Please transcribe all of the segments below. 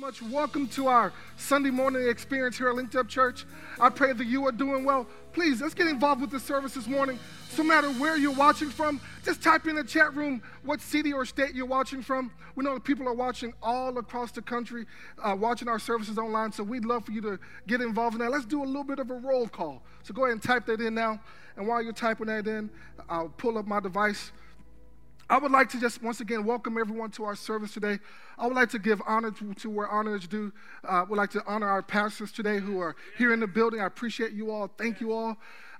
much. Welcome to our Sunday morning experience here at Linked Up Church. I pray that you are doing well. Please, let's get involved with the service this morning. So, no matter where you're watching from, just type in the chat room what city or state you're watching from. We know that people are watching all across the country, uh, watching our services online. So, we'd love for you to get involved in that. Let's do a little bit of a roll call. So, go ahead and type that in now. And while you're typing that in, I'll pull up my device. I would like to just once again welcome everyone to our service today. I would like to give honor to, to where honor is due. uh, would like to honor our pastors today who are here in the building. I appreciate you all. Thank you all.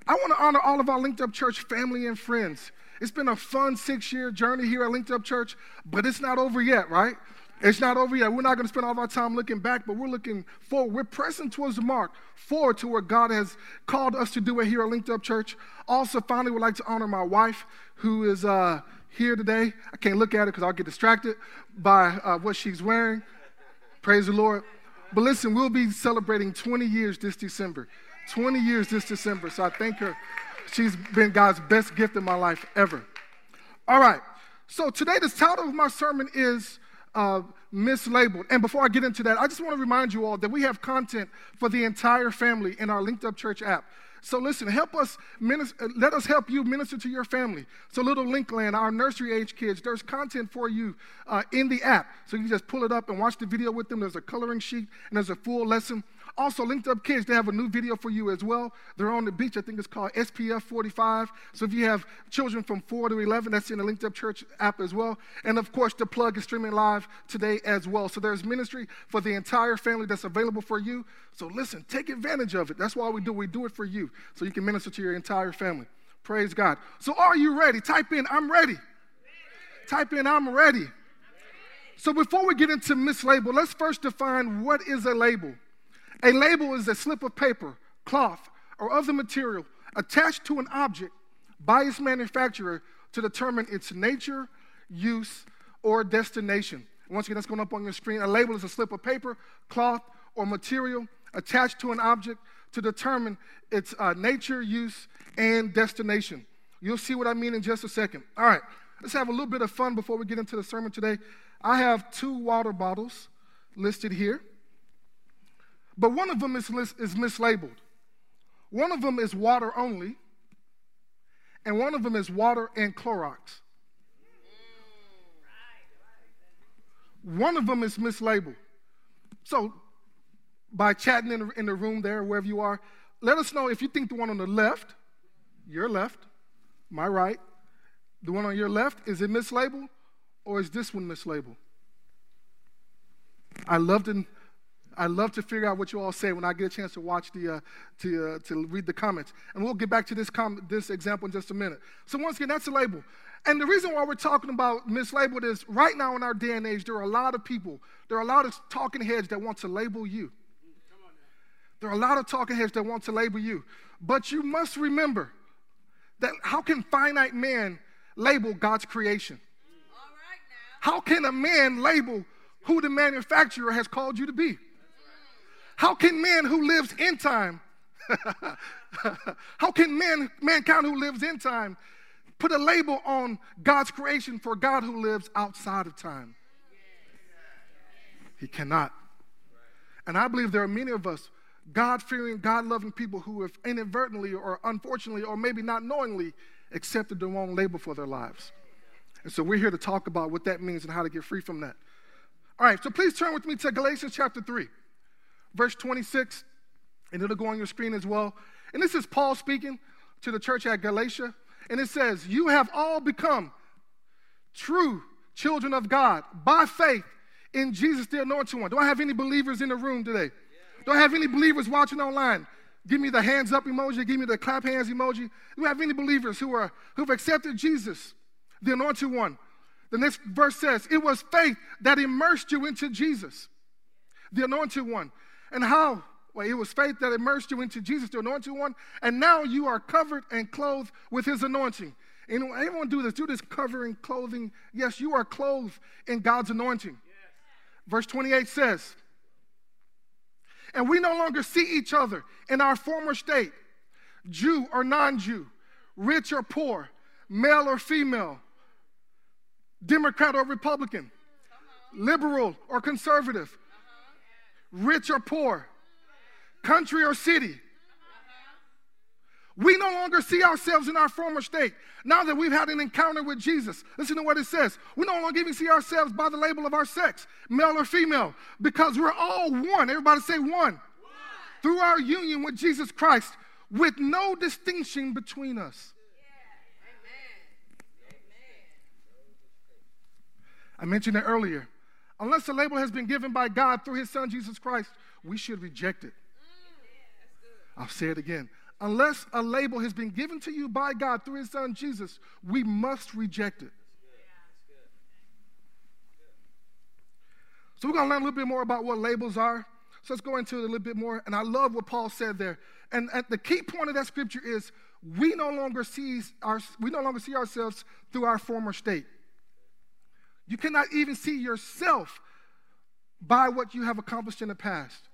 I want to honor all of our Linked Up Church family and friends. It's been a fun six year journey here at Linked Up Church, but it's not over yet, right? It's not over yet. We're not going to spend all of our time looking back, but we're looking forward. We're pressing towards the mark, forward to where God has called us to do it here at Linked Up Church. Also, finally, would like to honor my wife, who is. Uh, here today. I can't look at her because I'll get distracted by uh, what she's wearing. Praise the Lord. But listen, we'll be celebrating 20 years this December. 20 years this December. So I thank her. She's been God's best gift in my life ever. All right. So today, the title of my sermon is uh, mislabeled. And before I get into that, I just want to remind you all that we have content for the entire family in our Linked Up Church app. So listen, help us minister, let us help you minister to your family. So little Linkland, our nursery age kids, there's content for you uh, in the app. So you just pull it up and watch the video with them. There's a coloring sheet and there's a full lesson. Also, Linked Up Kids, they have a new video for you as well. They're on the beach. I think it's called SPF 45. So if you have children from 4 to 11, that's in the Linked Up Church app as well. And of course, the plug is streaming live today as well. So there's ministry for the entire family that's available for you. So listen, take advantage of it. That's why we do. We do it for you so you can minister to your entire family. Praise God. So are you ready? Type in, I'm ready. ready. Type in, I'm ready. So before we get into mislabel, let's first define what is a label. A label is a slip of paper, cloth, or other material attached to an object by its manufacturer to determine its nature, use, or destination. Once again, that's going up on your screen. A label is a slip of paper, cloth, or material attached to an object to determine its uh, nature, use, and destination. You'll see what I mean in just a second. All right, let's have a little bit of fun before we get into the sermon today. I have two water bottles listed here. But one of them is, is mislabeled. One of them is water only, and one of them is water and Clorox. One of them is mislabeled. So, by chatting in the, in the room there, wherever you are, let us know if you think the one on the left, your left, my right, the one on your left, is it mislabeled or is this one mislabeled? I love to I love to figure out what you all say when I get a chance to watch the, uh, to, uh, to read the comments. And we'll get back to this, com- this example in just a minute. So once again, that's a label. And the reason why we're talking about mislabeled is right now in our day and age, there are a lot of people, there are a lot of talking heads that want to label you. There are a lot of talking heads that want to label you. But you must remember that how can finite man label God's creation? How can a man label who the manufacturer has called you to be? How can man who lives in time, how can man, mankind who lives in time put a label on God's creation for God who lives outside of time? He cannot. And I believe there are many of us, God fearing, God loving people who have inadvertently or unfortunately or maybe not knowingly accepted the wrong label for their lives. And so we're here to talk about what that means and how to get free from that. All right, so please turn with me to Galatians chapter 3 verse 26, and it'll go on your screen as well. And this is Paul speaking to the church at Galatia. And it says, You have all become true children of God by faith in Jesus, the anointed one. Do I have any believers in the room today? Do I have any believers watching online? Give me the hands up emoji, give me the clap hands emoji. Do we have any believers who are who've accepted Jesus, the anointed one? The next verse says, It was faith that immersed you into Jesus, the anointed one. And how? Well, it was faith that immersed you into Jesus, the anointed one, and now you are covered and clothed with his anointing. Anyone do this? Do this covering, clothing. Yes, you are clothed in God's anointing. Yes. Verse 28 says, And we no longer see each other in our former state, Jew or non Jew, rich or poor, male or female, Democrat or Republican, liberal or conservative rich or poor, country or city. We no longer see ourselves in our former state. Now that we've had an encounter with Jesus, listen to what it says. We no longer even see ourselves by the label of our sex, male or female, because we're all one. Everybody say one. one. Through our union with Jesus Christ, with no distinction between us. I mentioned it earlier. Unless the label has been given by God through his son Jesus Christ, we should reject it. I'll say it again. Unless a label has been given to you by God through his son Jesus, we must reject it. So we're going to learn a little bit more about what labels are. So let's go into it a little bit more. And I love what Paul said there. And, the key point of that scripture is we no longer see our, we no longer see ourselves through our former state. You cannot even see yourself by what you have accomplished in the past.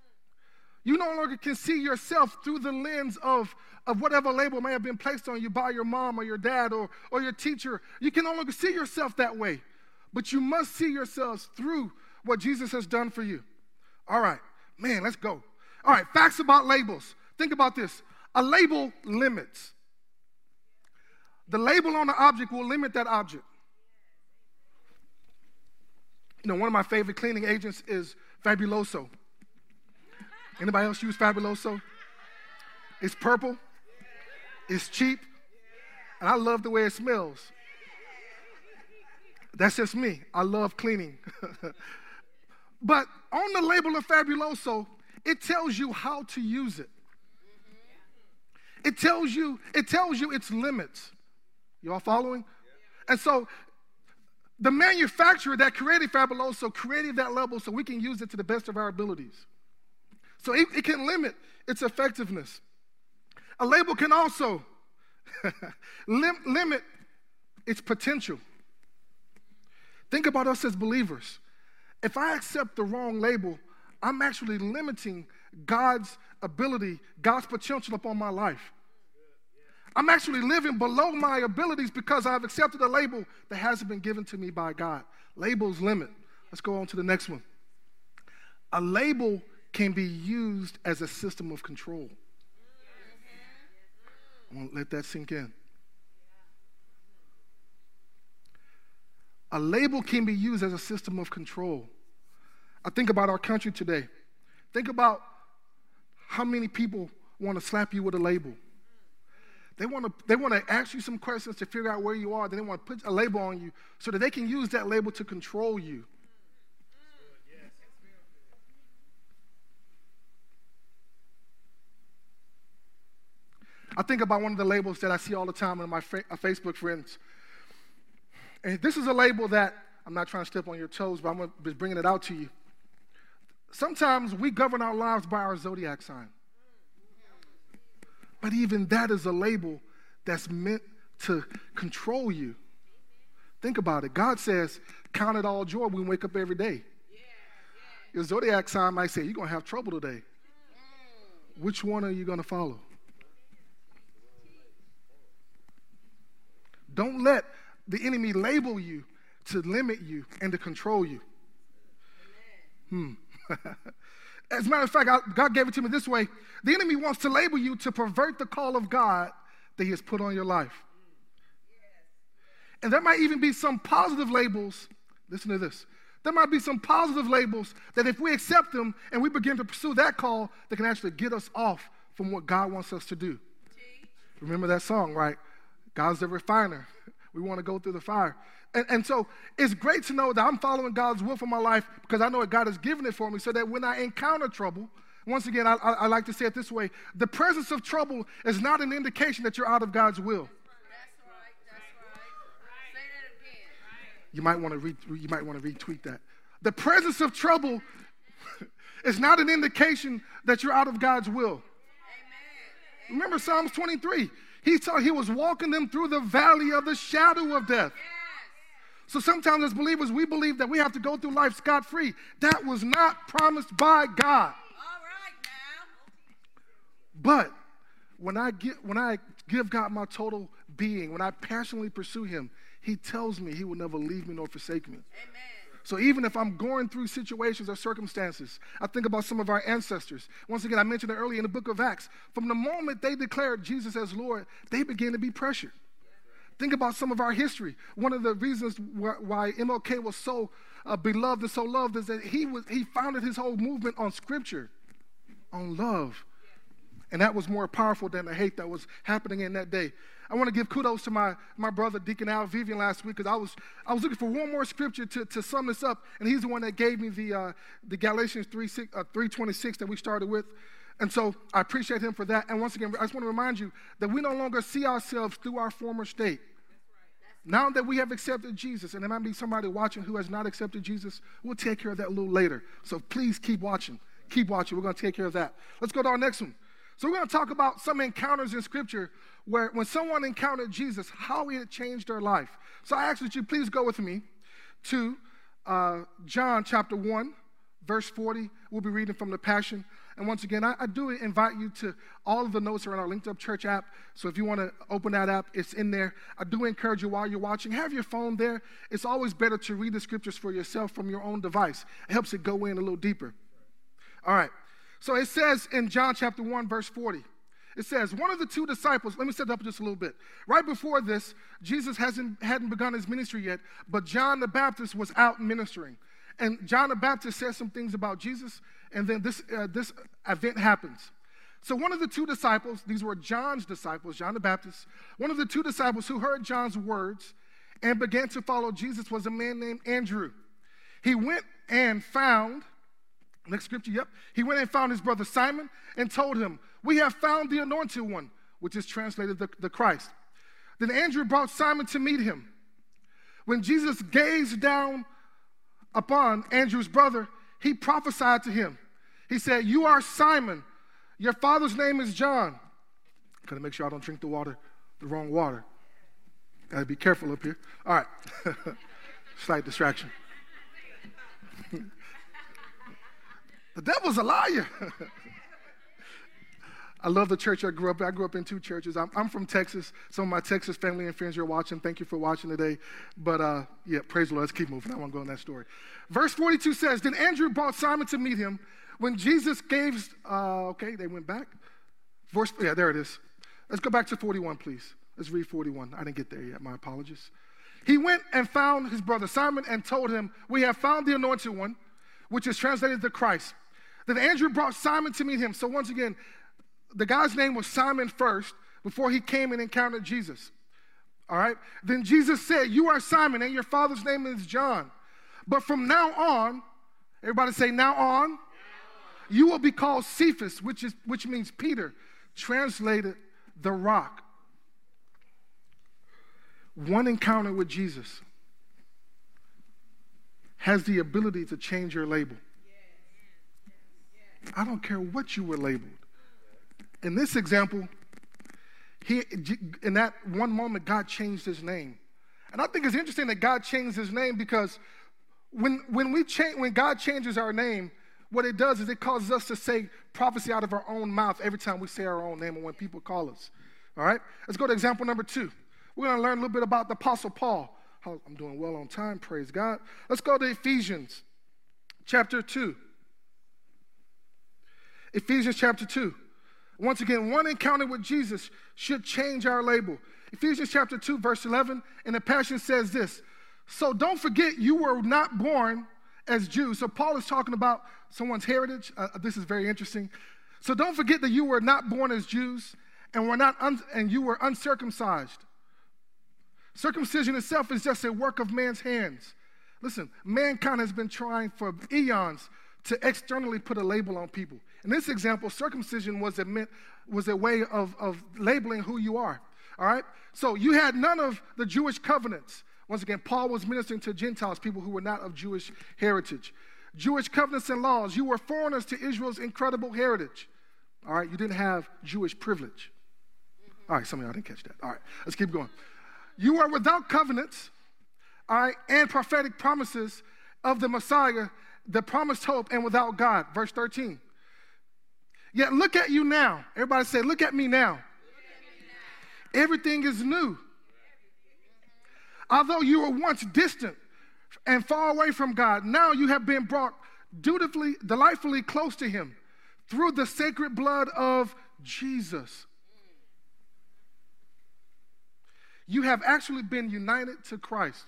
You no longer can see yourself through the lens of, of whatever label may have been placed on you by your mom or your dad or, or your teacher. You can no longer see yourself that way. But you must see yourselves through what Jesus has done for you. All right, man, let's go. All right, facts about labels. Think about this a label limits. The label on the object will limit that object. You know, one of my favorite cleaning agents is Fabuloso. Anybody else use Fabuloso? It's purple, it's cheap, and I love the way it smells. That's just me. I love cleaning. but on the label of Fabuloso, it tells you how to use it. It tells you, it tells you its limits. You all following? And so the manufacturer that created Fabuloso created that label so we can use it to the best of our abilities. So it, it can limit its effectiveness. A label can also lim- limit its potential. Think about us as believers. If I accept the wrong label, I'm actually limiting God's ability, God's potential upon my life. I'm actually living below my abilities because I've accepted a label that hasn't been given to me by God. Labels limit. Let's go on to the next one. A label can be used as a system of control. I want to let that sink in. A label can be used as a system of control. I think about our country today. Think about how many people want to slap you with a label. They want to they want to ask you some questions to figure out where you are. Then they want to put a label on you so that they can use that label to control you. I think about one of the labels that I see all the time in my fa- uh, Facebook friends. And this is a label that I'm not trying to step on your toes, but I'm be bringing it out to you. Sometimes we govern our lives by our zodiac sign. But even that is a label that's meant to control you. Think about it. God says, Count it all joy when we wake up every day. Your zodiac sign might say, You're going to have trouble today. Which one are you going to follow? Don't let the enemy label you to limit you and to control you. Hmm. As a matter of fact, God gave it to me this way the enemy wants to label you to pervert the call of God that He has put on your life. And there might even be some positive labels. Listen to this. There might be some positive labels that if we accept them and we begin to pursue that call, that can actually get us off from what God wants us to do. Remember that song, right? God's the refiner. We want to go through the fire. And, and, so it's great to know that I'm following God's will for my life because I know that God has given it for me so that when I encounter trouble, once again, I, I, I like to say it this way the presence of trouble is not an indication that you're out of God's will. You might want to re- you might want to retweet that. The presence of trouble is not an indication that you're out of God's will. Amen. Remember Psalms 23. He saw he was walking them through the valley of the shadow of death. So sometimes as believers, we believe that we have to go through life scot free. That was not promised by God. But when I get when I give God my total being, when I passionately pursue Him, He tells me He will never leave me nor forsake me. Amen. So even if I'm going through situations or circumstances, I think about some of our ancestors. Once again, I mentioned it earlier in the book of Acts. From the moment they declared Jesus as Lord, they began to be pressured. Think about some of our history. One of the reasons why MLK was so uh, beloved and so loved is that he, was, he founded his whole movement on scripture, on love. And that was more powerful than the hate that was happening in that day. I want to give kudos to my, my brother, Deacon Al Vivian, last week because I was, I was looking for one more scripture to, to sum this up, and he's the one that gave me the, uh, the Galatians 3, 6, uh, 3.26 that we started with. And so I appreciate him for that. And once again, I just want to remind you that we no longer see ourselves through our former state. Now that we have accepted Jesus, and there might be somebody watching who has not accepted Jesus, we'll take care of that a little later. So please keep watching. Keep watching. We're going to take care of that. Let's go to our next one. So we're going to talk about some encounters in Scripture where when someone encountered Jesus, how it changed their life. So I ask that you please go with me to uh, John chapter 1, verse 40. We'll be reading from the Passion. And once again, I, I, do invite you to all of the notes are in our Linked Up Church app. So if you want to open that app, it's in there. I do encourage you while you're watching, have your phone there. It's always better to read the scriptures for yourself from your own device. It helps it go in a little deeper. All right. So it says in John chapter 1, verse 40. It says, one of the two disciples, let me set up just a little bit. Right before this, Jesus hasn't, hadn't begun his ministry yet, but John the Baptist was out ministering. And John the Baptist says some things about Jesus, and then this, uh, this event happens. So, one of the two disciples, these were John's disciples, John the Baptist, one of the two disciples who heard John's words and began to follow Jesus was a man named Andrew. He went and found, next scripture, yep, he went and found his brother Simon and told him, We have found the anointed one, which is translated the, the Christ. Then Andrew brought Simon to meet him. When Jesus gazed down upon Andrew's brother, he prophesied to him. He said, You are Simon. Your father's name is John. Gotta make sure I don't drink the water, the wrong water. Gotta be careful up here. All right. Slight distraction. the devil's a liar. I love the church I grew up in. I grew up in two churches. I'm, I'm, from Texas. Some of my Texas family and friends are watching. Thank you for watching today. But uh, yeah, praise the Lord. Let's keep moving. I want to go in that story. Verse 42 says, Then Andrew brought Simon to meet him. When Jesus gave, uh, okay, they went back. Verse, yeah, there it is. Let's go back to 41, please. Let's read 41. I didn't get there yet. My apologies. He went and found his brother Simon and told him, We have found the anointed one, which is translated the Christ. Then Andrew brought Simon to meet him. So once again, the guy's name was Simon first before he came and encountered Jesus. All right? Then Jesus said, You are Simon, and your father's name is John. But from now on, everybody say, Now on, you will be called Cephas, which, is, which means Peter, translated the rock. One encounter with Jesus has the ability to change your label. I don't care what you were labeled. In this example, he, in that one moment, God changed his name. And I think it's interesting that God changed his name because when, when, we change, when God changes our name, what it does is it causes us to say prophecy out of our own mouth every time we say our own name and when people call us. All right? Let's go to example number two. We're going to learn a little bit about the Apostle Paul. I'm doing well on time, praise God. Let's go to Ephesians chapter 2. Ephesians chapter 2. Once again, one encounter with Jesus should change our label. Ephesians chapter 2, verse 11, and the Passion says this So don't forget you were not born as Jews. So Paul is talking about someone's heritage. Uh, this is very interesting. So don't forget that you were not born as Jews and were not un- and you were uncircumcised. Circumcision itself is just a work of man's hands. Listen, mankind has been trying for eons to externally put a label on people. In this example, circumcision was a, meant, was a way of, of labeling who you are. All right? So you had none of the Jewish covenants. Once again, Paul was ministering to Gentiles, people who were not of Jewish heritage. Jewish covenants and laws. You were foreigners to Israel's incredible heritage. All right, you didn't have Jewish privilege. All right, some of y'all didn't catch that. All right, let's keep going. You are without covenants, all right, and prophetic promises of the Messiah, the promised hope, and without God. Verse 13. Yet look at you now. Everybody say, Look at me now. Everything is new. Although you were once distant, and far away from God. Now you have been brought dutifully, delightfully close to Him through the sacred blood of Jesus. You have actually been united to Christ.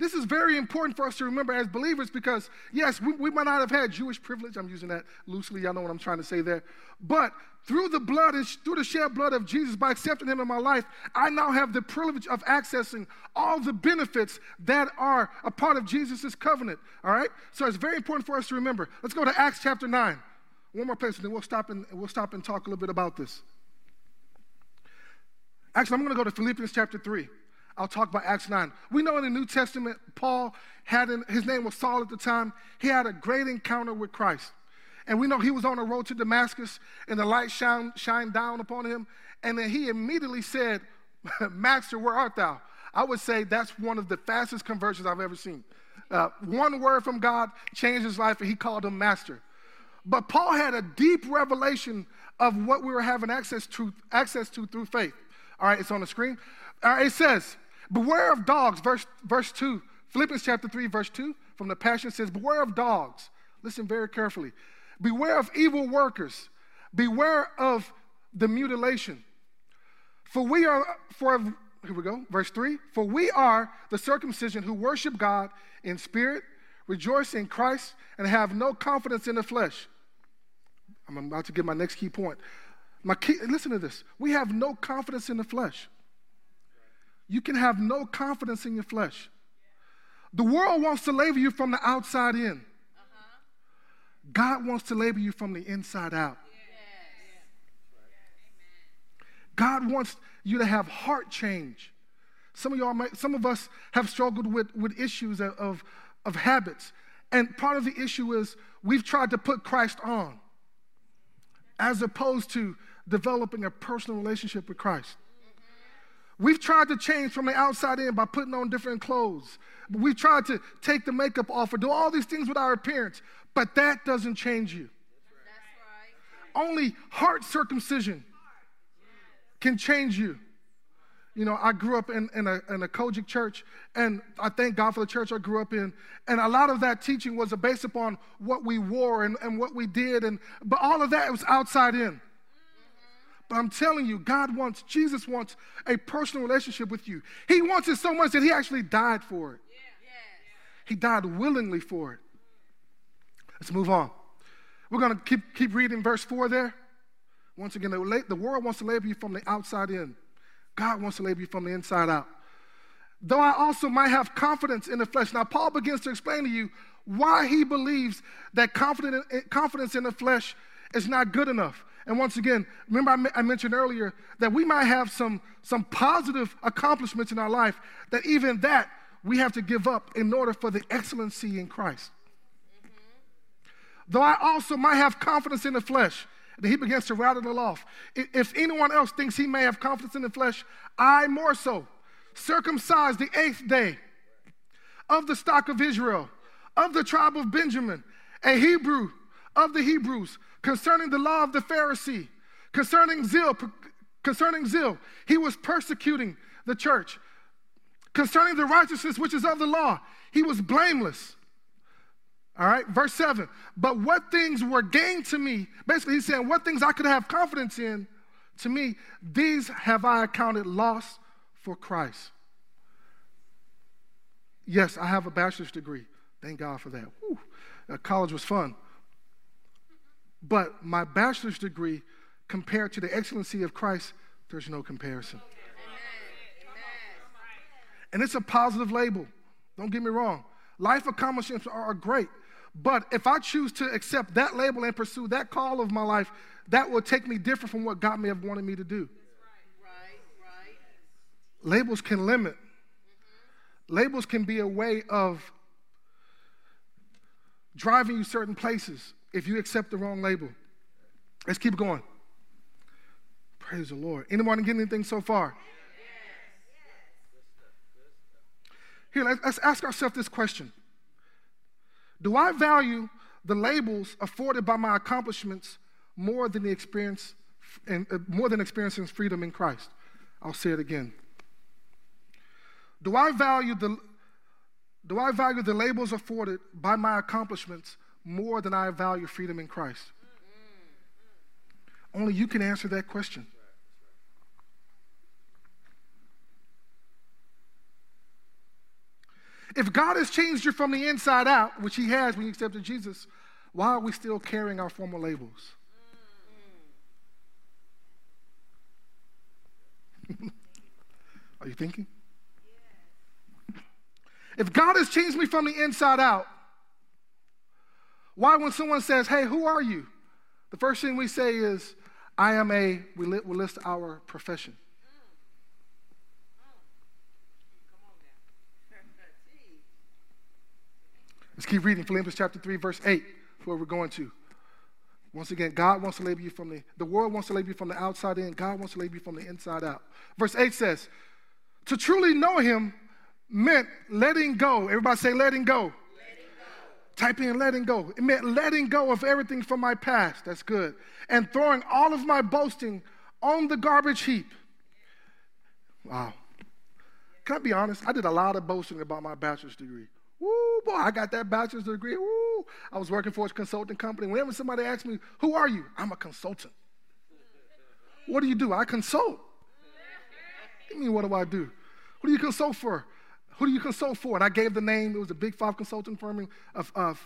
This is very important for us to remember as believers because, yes, we, we, might not have had Jewish privilege. I'm using that loosely. Y'all know what I'm trying to say there. But through the blood and through the shed blood of Jesus, by accepting Him in my life, I now have the privilege of accessing all the benefits that are a part of Jesus' covenant. All right? So it's very important for us to remember. Let's go to Acts chapter 9. One more place, and then we'll stop and, we'll stop and talk a little bit about this. Actually, I'm going to go to Philippians chapter 3. I'll talk about Acts 9. We know in the New Testament, Paul had, an, his name was Saul at the time, he had a great encounter with Christ. And we know he was on the road to Damascus, and the light shine, shined down upon him. And then he immediately said, Master, where art thou? I would say that's one of the fastest conversions I've ever seen. Uh, one word from God changed his life, and he called him Master. But Paul had a deep revelation of what we were having access to, access to through faith. All right, it's on the screen. All right, it says, Beware of dogs, verse, verse 2. Philippians chapter 3, verse 2 from the Passion says, Beware of dogs. Listen very carefully. Beware of evil workers. Beware of the mutilation. For we are, for, here we go, verse 3 For we are the circumcision who worship God in spirit, rejoice in Christ, and have no confidence in the flesh. I'm about to get my next key point. My key, listen to this. We have no confidence in the flesh you can have no confidence in your flesh. The world wants to label you from the outside in. Uh-huh. God wants to label you from the inside out. Yes. God wants you to have heart change. Some of y'all, might, some of us have struggled with, with issues of, of, of habits. And part of the issue is we've tried to put Christ on as opposed to developing a personal relationship with Christ. We've tried to change from the outside in by putting on different clothes. We've tried to take the makeup off or do all these things with our appearance, but that doesn't change you. Right. Only heart circumcision can change you. You know, I grew up in, in, a, in a COGIC church, and I thank God for the church I grew up in. And a lot of that teaching was based upon what we wore and, and what we did, and, but all of that was outside in. But I'm telling you, God wants, Jesus wants a personal relationship with you. He wants it so much that He actually died for it. He died willingly for it. Let's move on. We're going to keep, keep reading verse 4 there. Once again, the, the world wants to label you from the outside in, God wants to label you from the inside out. Though I also might have confidence in the flesh. Now, Paul begins to explain to you why he believes that confidence in the flesh is not good enough. And once again, remember I, mentioned earlier that we might have some, some positive accomplishments in our life, that even that we have to give up in order for the excellency in Christ. Mm-hmm. Though I also might have confidence in the flesh, that he begins to rattle it off. If anyone else thinks he may have confidence in the flesh, I more so. Circumcised the eighth day of the stock of Israel, of the tribe of Benjamin, a Hebrew of the Hebrews, concerning the law of the Pharisee, concerning zeal, concerning zeal, he was persecuting the church. Concerning the righteousness which is of the law, he was blameless. All right, verse 7. But what things were gained to me, basically, he's saying, what things I could have confidence in, to me, these have I accounted loss for Christ. Yes, I have a bachelor's degree. Thank God for that. College was fun. But my bachelor's degree, compared to the excellency of Christ, there's no comparison. And it's a positive label. Don't get me wrong. Life accomplishments are great. But if I choose to accept that label and pursue that call of my life, that will take me different from what God may have wanted me to do. Labels can limit. Labels can be a way of driving you certain places if you accept the wrong label. Let's keep going. Praise the Lord. Anyone get anything so far? Here, let's, ask ourselves this question Do I value the labels afforded by my accomplishments more than the experience and uh, more than experiencing freedom in Christ? I'll say it again. Do I value the Do I value the labels afforded by my accomplishments more than I value freedom in Christ? Only you can answer that question. If God has changed you from the inside out, which He has when you accepted Jesus, why are we still carrying our former labels? are you thinking? If God has changed me from the inside out, why, when someone says, Hey, who are you? The first thing we say is, I am a, we list our profession. Let's keep reading Philippians chapter 3, verse 8, where we're going to. Once again, God wants to label you from the, the world wants to label you from the outside in, God wants to label you from the inside out. Verse 8 says, To truly know him meant letting go. Everybody say, letting go. Type in letting go. It meant letting go of everything from my past. That's good. And throwing all of my boasting on the garbage heap. Wow. Can I be honest? I did a lot of boasting about my bachelor's degree. Woo, boy, I got that bachelor's degree. Woo. I was working for a consulting company. Whenever somebody asks me, Who are you? I'm a consultant. What do you do? I consult. I mean, what do I do? What do you consult for? Who do you consult for? And I gave the name. It was a big five consulting firm, of, of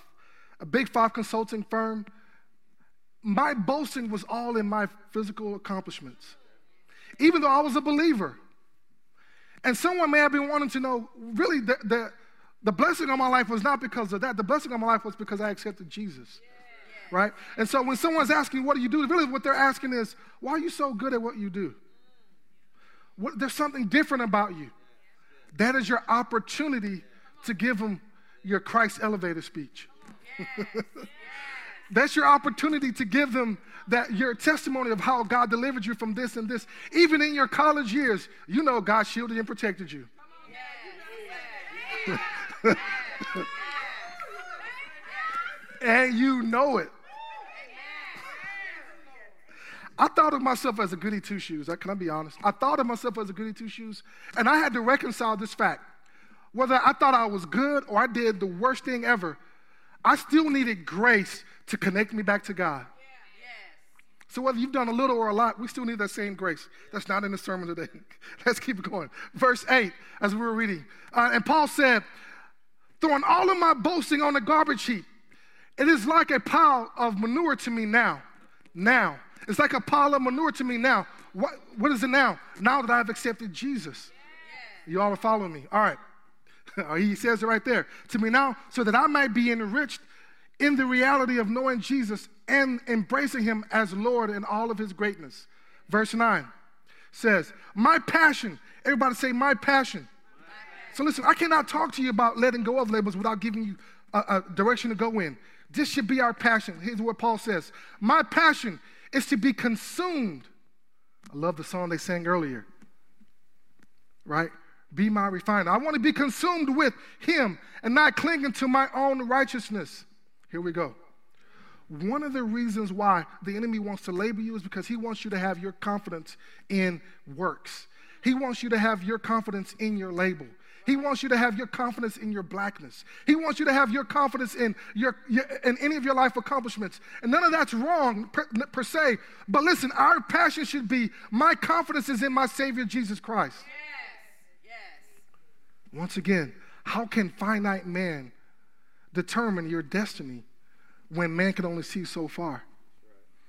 a big five consulting firm. My boasting was all in my physical accomplishments, even though I was a believer. And someone may have been wanting to know really the, the the blessing on my life was not because of that. The blessing on my life was because I accepted Jesus. Yeah. Right? And so when someone's asking, what do you do? Really, what they're asking is, why are you so good at what you do? What, there's something different about you. That is your opportunity to give them your Christ elevator speech. That's your opportunity to give them that your testimony of how God delivered you from this and this. Even in your college years, you know God shielded and protected you. and you know it. I thought of myself as a goody two shoes. Can I be honest? I thought of myself as a goody two shoes, and I had to reconcile this fact. Whether I thought I was good or I did the worst thing ever, I still needed grace to connect me back to God. So whether you've done a little or a lot, we still need that same grace. That's not in the sermon today. Let's keep going. Verse 8, as we were reading. Uh, and Paul said, throwing all of my boasting on the garbage heap. It is like a pile of manure to me now. Now. It's like a pile of manure to me now. What, what is it now? Now that I've accepted Jesus. You all are following me. All right. he says it right there. To me now, so that I might be enriched in the reality of knowing Jesus and embracing him as Lord in all of his greatness. Verse 9 says, My passion, everybody say, My passion so listen, I cannot talk to you about letting go of labels without giving you a, a direction to go in. This should be our passion. Here's what Paul says My passion is to be consumed. I love the song they sang earlier, right? Be my refiner. I want to be consumed with him and not clinging to my own righteousness. Here we go. One of the reasons why the enemy wants to label you is because he wants you to have your confidence in works. He wants you to have your confidence in your label. He wants you to have your confidence in your blackness. He wants you to have your confidence in, your, your in any of your life accomplishments. And none of that's wrong per, per, se. But listen, our passion should be my confidence is in my Savior Jesus Christ. Yes. Yes. Once again, how can finite man determine your destiny when man can only see so far?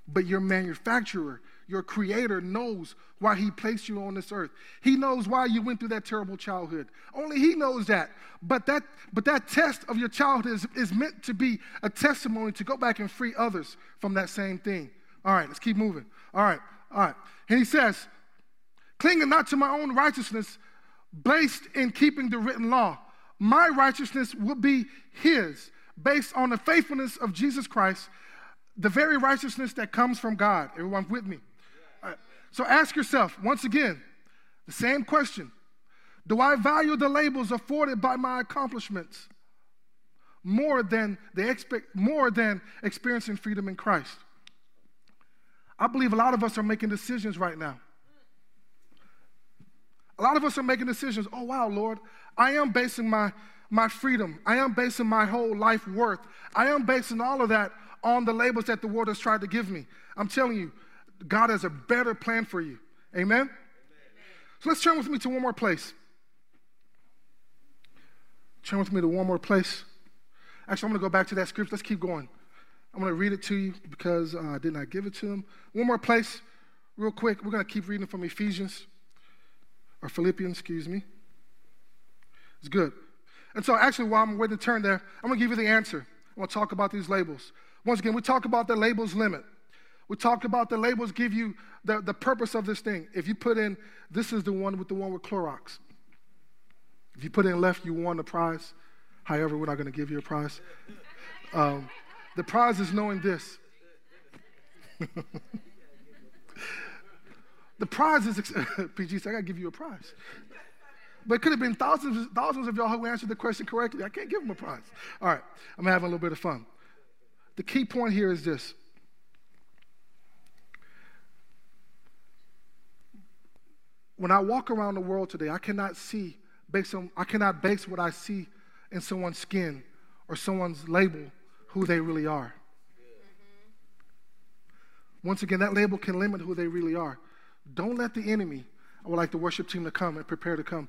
But your manufacturer your creator knows why he placed you on this earth. He knows why you went through that terrible childhood. Only he knows that. But that, but that test of your childhood is, is meant to be a testimony to go back and free others from that same thing. All right, let's keep moving. All right, all right. And he says, clinging not to my own righteousness, based in keeping the written law. My righteousness will be his, based on the faithfulness of Jesus Christ, the very righteousness that comes from God. Everyone with me? So ask yourself, once again, the same question Do I value the labels afforded by my accomplishments more than, the expect, more than experiencing freedom in Christ? I believe a lot of us are making decisions right now. A lot of us are making decisions. Oh, wow, Lord, I am basing my, my freedom. I am basing my whole life worth. I am basing all of that on the labels that the world has tried to give me. I'm telling you, God has a better plan for you. Amen? Amen. So let's turn with me to one more place. Turn with me to one more place. Actually, I'm going to go back to that script. Let's keep going. I'm going to read it to you because uh, I did not give it to him. One more place, real quick. We're going to keep reading from Ephesians, or Philippians, excuse me. It's good. And so, actually, while I'm waiting to turn there, I'm going to give you the answer. I'm going to talk about these labels. Once again, we talk about the labels limit. We talk about the labels give you the, the purpose of this thing. If you put in, this is the one with the one with Clorox. If you put in left, you won the prize. However, we're not going to give you a prize. Um, the prize is knowing this. the prize is, PG said, I got to give you a prize. But it could have been thousands, thousands of y'all who answered the question correctly. I can't give them a prize. All right, I'm having a little bit of fun. The key point here is this. When I walk around the world today, I cannot see based on I cannot base what I see in someone's skin or someone's label who they really are. Mm-hmm. Once again, that label can limit who they really are. Don't let the enemy, I would like the worship team to come and prepare to come.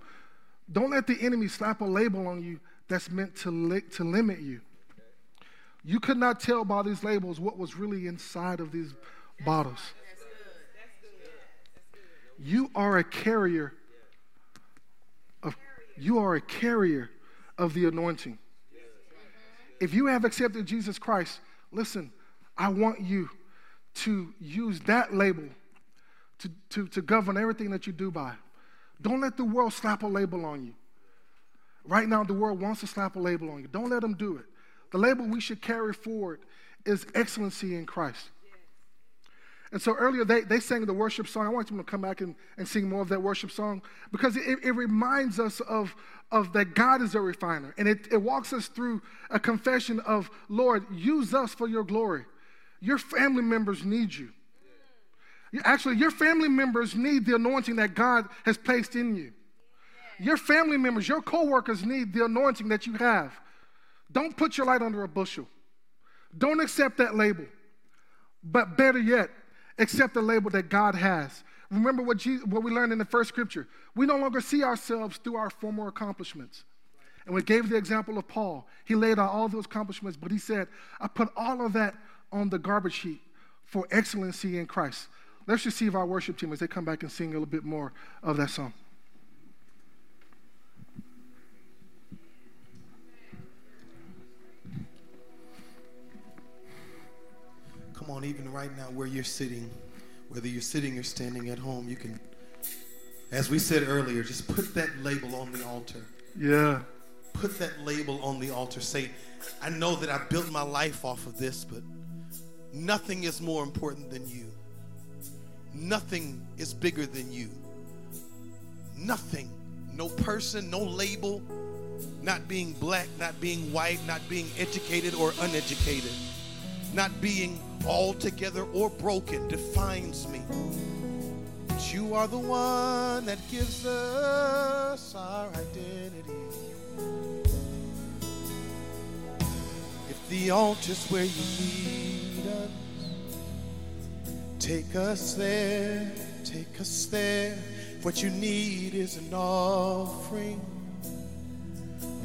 Don't let the enemy slap a label on you that's meant to, li- to limit you. You could not tell by these labels what was really inside of these bottles. You are a carrier of you are a carrier of the anointing. If you have accepted Jesus Christ, listen, I want you to use that label to, to, to govern everything that you do by. Don't let the world slap a label on you. Right now, the world wants to slap a label on you. Don't let them do it. The label we should carry forward is excellency in Christ. And so earlier they, they sang the worship song. I want them to come back and, and sing more of that worship song because it, it reminds us of, of that God is a refiner. And it, it walks us through a confession of, Lord, use us for your glory. Your family members need you. Actually, your family members need the anointing that God has placed in you. Your family members, your coworkers need the anointing that you have. Don't put your light under a bushel. Don't accept that label. But better yet, accept the label that God has. Remember what, Jesus, what we learned in the first scripture. We no longer see ourselves through our former accomplishments. And we gave the example of Paul. He laid out all those accomplishments, but he said, I put all of that on the garbage heap for excellency in Christ. Let's receive our worship team, as they come back and sing a little bit more of that song. Come on, even right now where you're sitting, whether you're sitting or standing at home, you can, as we said earlier, just put that label on the altar. Yeah. Put that label on the altar. Say, I know that I built my life off of this, but nothing is more important than you. Nothing is bigger than you. Nothing. No person, no label, not being black, not being white, not being educated or uneducated, not being altogether or broken defines me. But you are the one that gives us our identity. If the altar's where you need us, take us there, take us there. If What you need is an offering.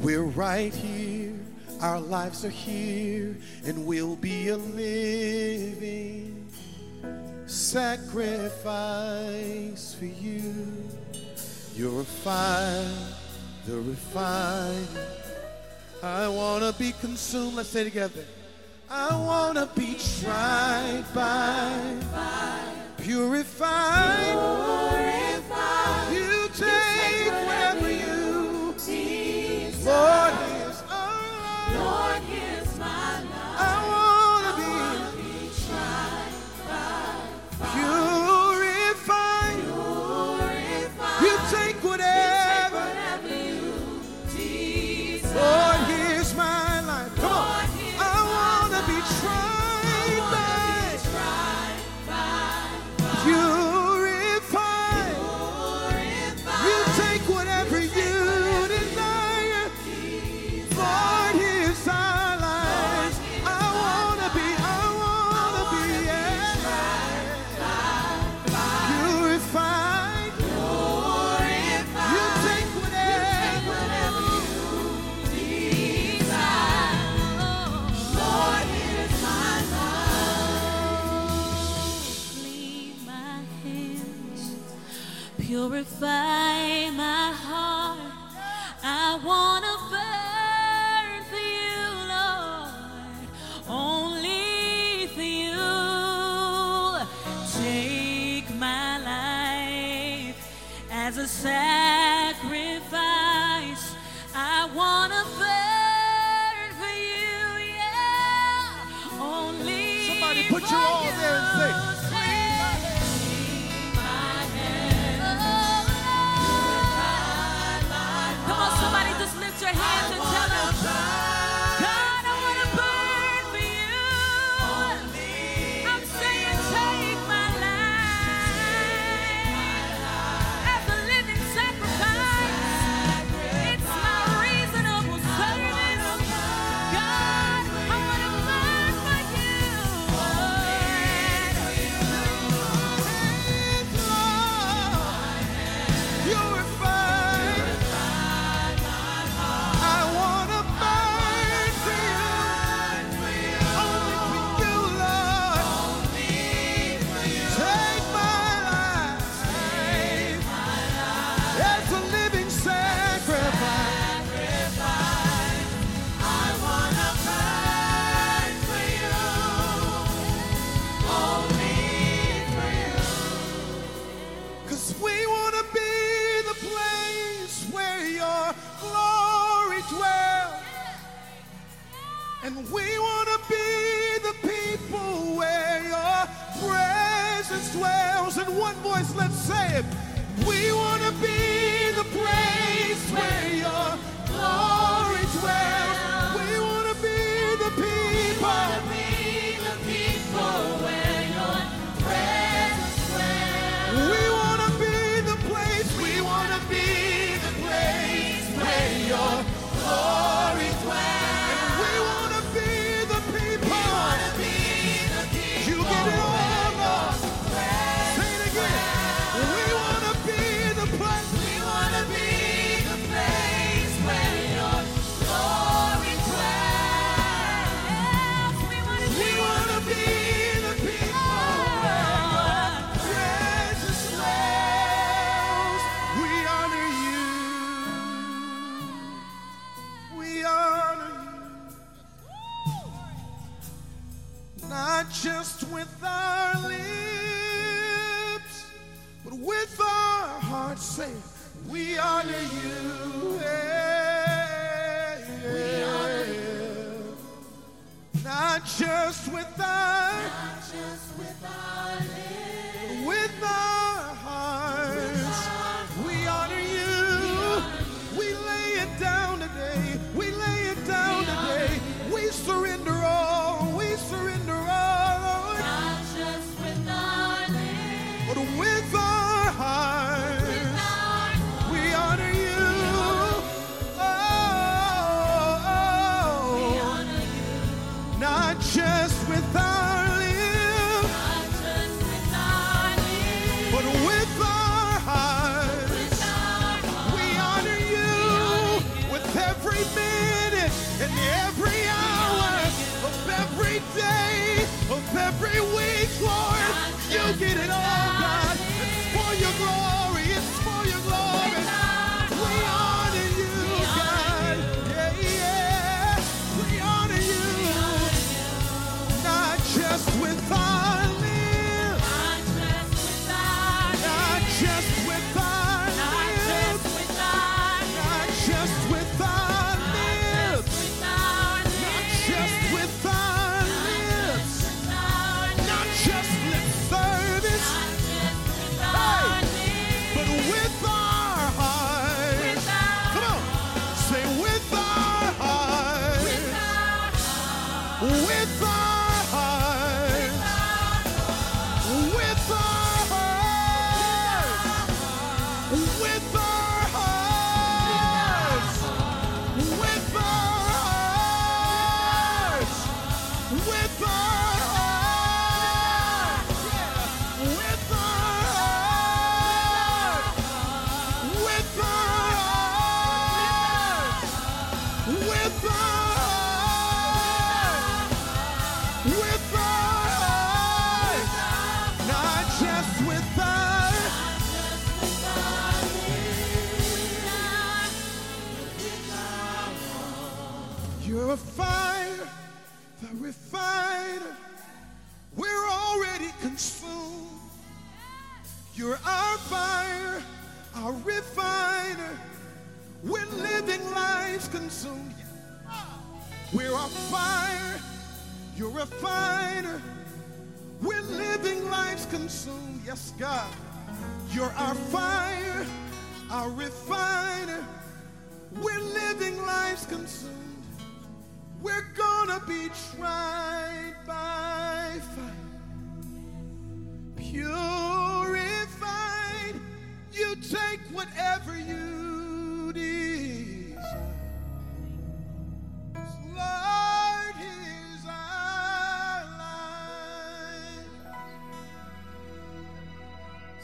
We're right here our lives are here and we'll be a living sacrifice for you. You're a fire, the refiner. I want to be consumed. Let's say together. I want to be tried by purified. purified. Purify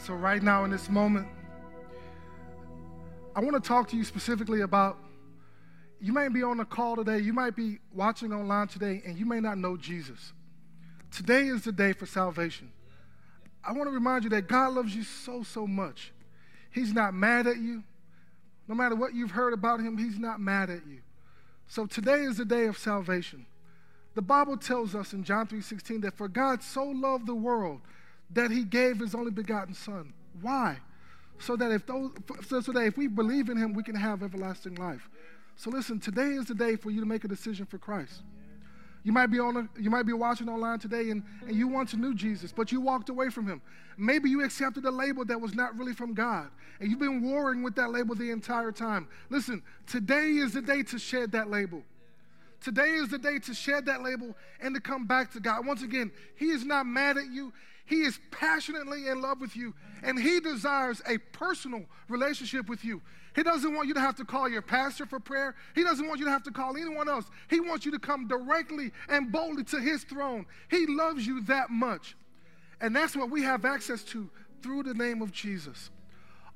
So, right now, in this moment, I want to talk to you specifically about you may be on a call today, you might be watching online today, and you may not know Jesus. Today is the day for salvation. I want to remind you that God loves you so, so much. He's not mad at you. No matter what you've heard about him, he's not mad at you. So today is the day of salvation. The Bible tells us in John 3:16 that for God so loved the world that he gave his only begotten son. Why? So that if those so that if we believe in him, we can have everlasting life. So listen, today is the day for you to make a decision for Christ. You might be on a, you might be watching online today and, and you once knew Jesus, but you walked away from him. Maybe you accepted a label that was not really from God, and you've been warring with that label the entire time. Listen, today is the day to shed that label. Today is the day to shed that label and to come back to God. Once again, He is not mad at you. He is passionately in love with you, and He desires a personal relationship with you. He doesn't want you to have to call your pastor for prayer. He doesn't want you to have to call anyone else. He wants you to come directly and boldly to His throne. He loves you that much. And that's what we have access to through the name of Jesus.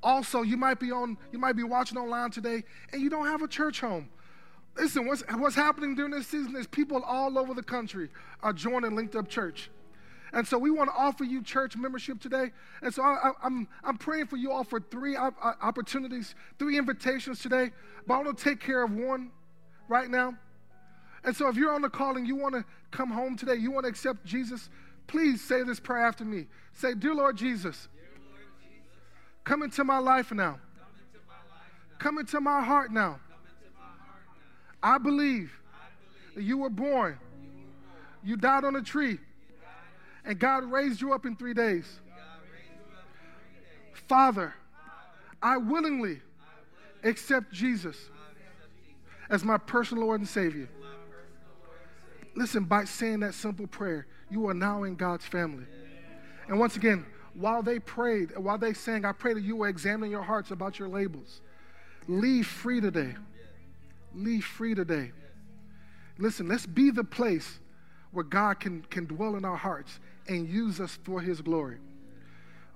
Also, you might be on, you might be watching online today, and you don't have a church home. Listen, what's, what's happening during this season is people all over the country are joining Linked Up Church. And so we want to offer you church membership today. And so I, am I'm, I'm praying for you all for three op- opportunities, three invitations today. But I want to take care of one right now. And so if you're on the call and you want to come home today, you want to accept Jesus, please say this prayer after me. Say, Dear Lord Jesus, come into my life now. Come into my heart now. I believe that you were born, you died on a tree, and God raised you up in three days. Father, I willingly accept Jesus as my personal Lord and Savior. Listen, by saying that simple prayer, you are now in God's family. And once again, while they prayed, while they sang, I pray that you will examine your hearts about your labels. Leave free today. Leave free today. Listen, let's be the place where God can, can dwell in our hearts and use us for his glory.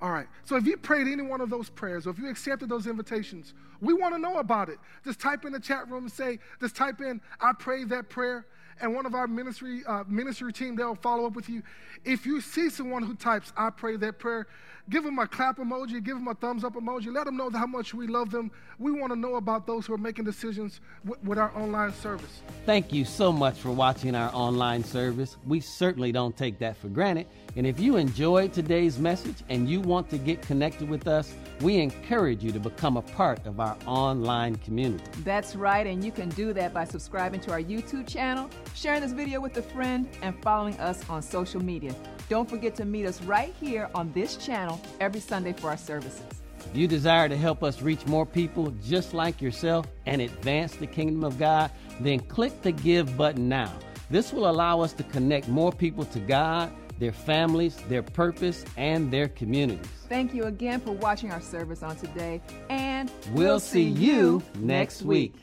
All right. So if you prayed any one of those prayers or if you accepted those invitations, we want to know about it. Just type in the chat room and say, just type in, I prayed that prayer. And one of our ministry uh, ministry team, they'll follow up with you. If you see someone who types, I pray that prayer, give them a clap emoji, give them a thumbs up emoji. Let them know how much we love them. We want to know about those who are making decisions with, with our online service. Thank you so much for watching our online service. We certainly don't take that for granted. And if you enjoyed today's message and you want to get connected with us, we encourage you to become a part of our online community. That's right, and you can do that by subscribing to our YouTube channel, sharing this video with a friend, and following us on social media. Don't forget to meet us right here on this channel every Sunday for our services. If you desire to help us reach more people just like yourself and advance the kingdom of God, then click the Give button now. This will allow us to connect more people to God their families, their purpose, and their communities. Thank you again for watching our service on today, and we'll, we'll see, you next week.